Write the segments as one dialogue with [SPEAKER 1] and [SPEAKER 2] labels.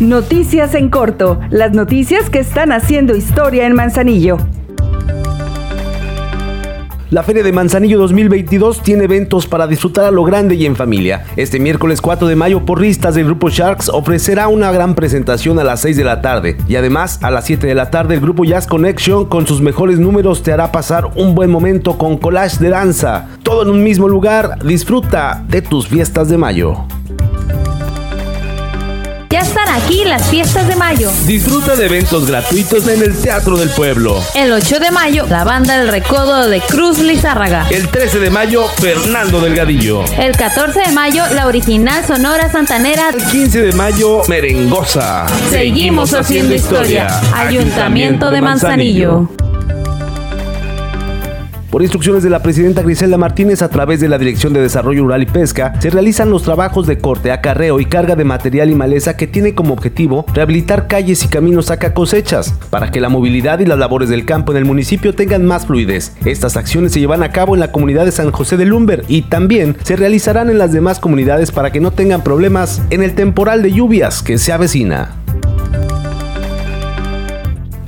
[SPEAKER 1] Noticias en corto, las noticias que están haciendo historia en Manzanillo.
[SPEAKER 2] La Feria de Manzanillo 2022 tiene eventos para disfrutar a lo grande y en familia. Este miércoles 4 de mayo, porristas del grupo Sharks ofrecerá una gran presentación a las 6 de la tarde. Y además, a las 7 de la tarde, el grupo Jazz Connection, con sus mejores números, te hará pasar un buen momento con collage de danza. Todo en un mismo lugar. Disfruta de tus fiestas de mayo.
[SPEAKER 3] Están aquí las fiestas de mayo.
[SPEAKER 2] Disfruta de eventos gratuitos en el Teatro del Pueblo.
[SPEAKER 3] El 8 de mayo, la banda del Recodo de Cruz Lizárraga.
[SPEAKER 2] El 13 de mayo, Fernando Delgadillo.
[SPEAKER 3] El 14 de mayo, la original Sonora Santanera.
[SPEAKER 2] El 15 de mayo, Merengosa.
[SPEAKER 3] Seguimos haciendo historia. Ayuntamiento de Manzanillo.
[SPEAKER 2] Por instrucciones de la presidenta Griselda Martínez a través de la Dirección de Desarrollo Rural y Pesca, se realizan los trabajos de corte, acarreo y carga de material y maleza que tiene como objetivo rehabilitar calles y caminos saca cosechas, para que la movilidad y las labores del campo en el municipio tengan más fluidez. Estas acciones se llevan a cabo en la comunidad de San José de Lumber y también se realizarán en las demás comunidades para que no tengan problemas en el temporal de lluvias que se avecina.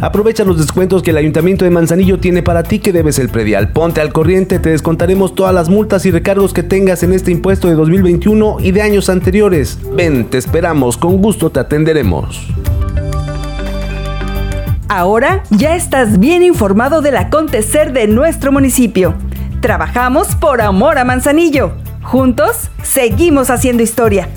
[SPEAKER 2] Aprovecha los descuentos que el Ayuntamiento de Manzanillo tiene para ti que debes el predial. Ponte al corriente, te descontaremos todas las multas y recargos que tengas en este impuesto de 2021 y de años anteriores. Ven, te esperamos, con gusto te atenderemos.
[SPEAKER 1] Ahora ya estás bien informado del acontecer de nuestro municipio. Trabajamos por amor a Manzanillo. Juntos, seguimos haciendo historia.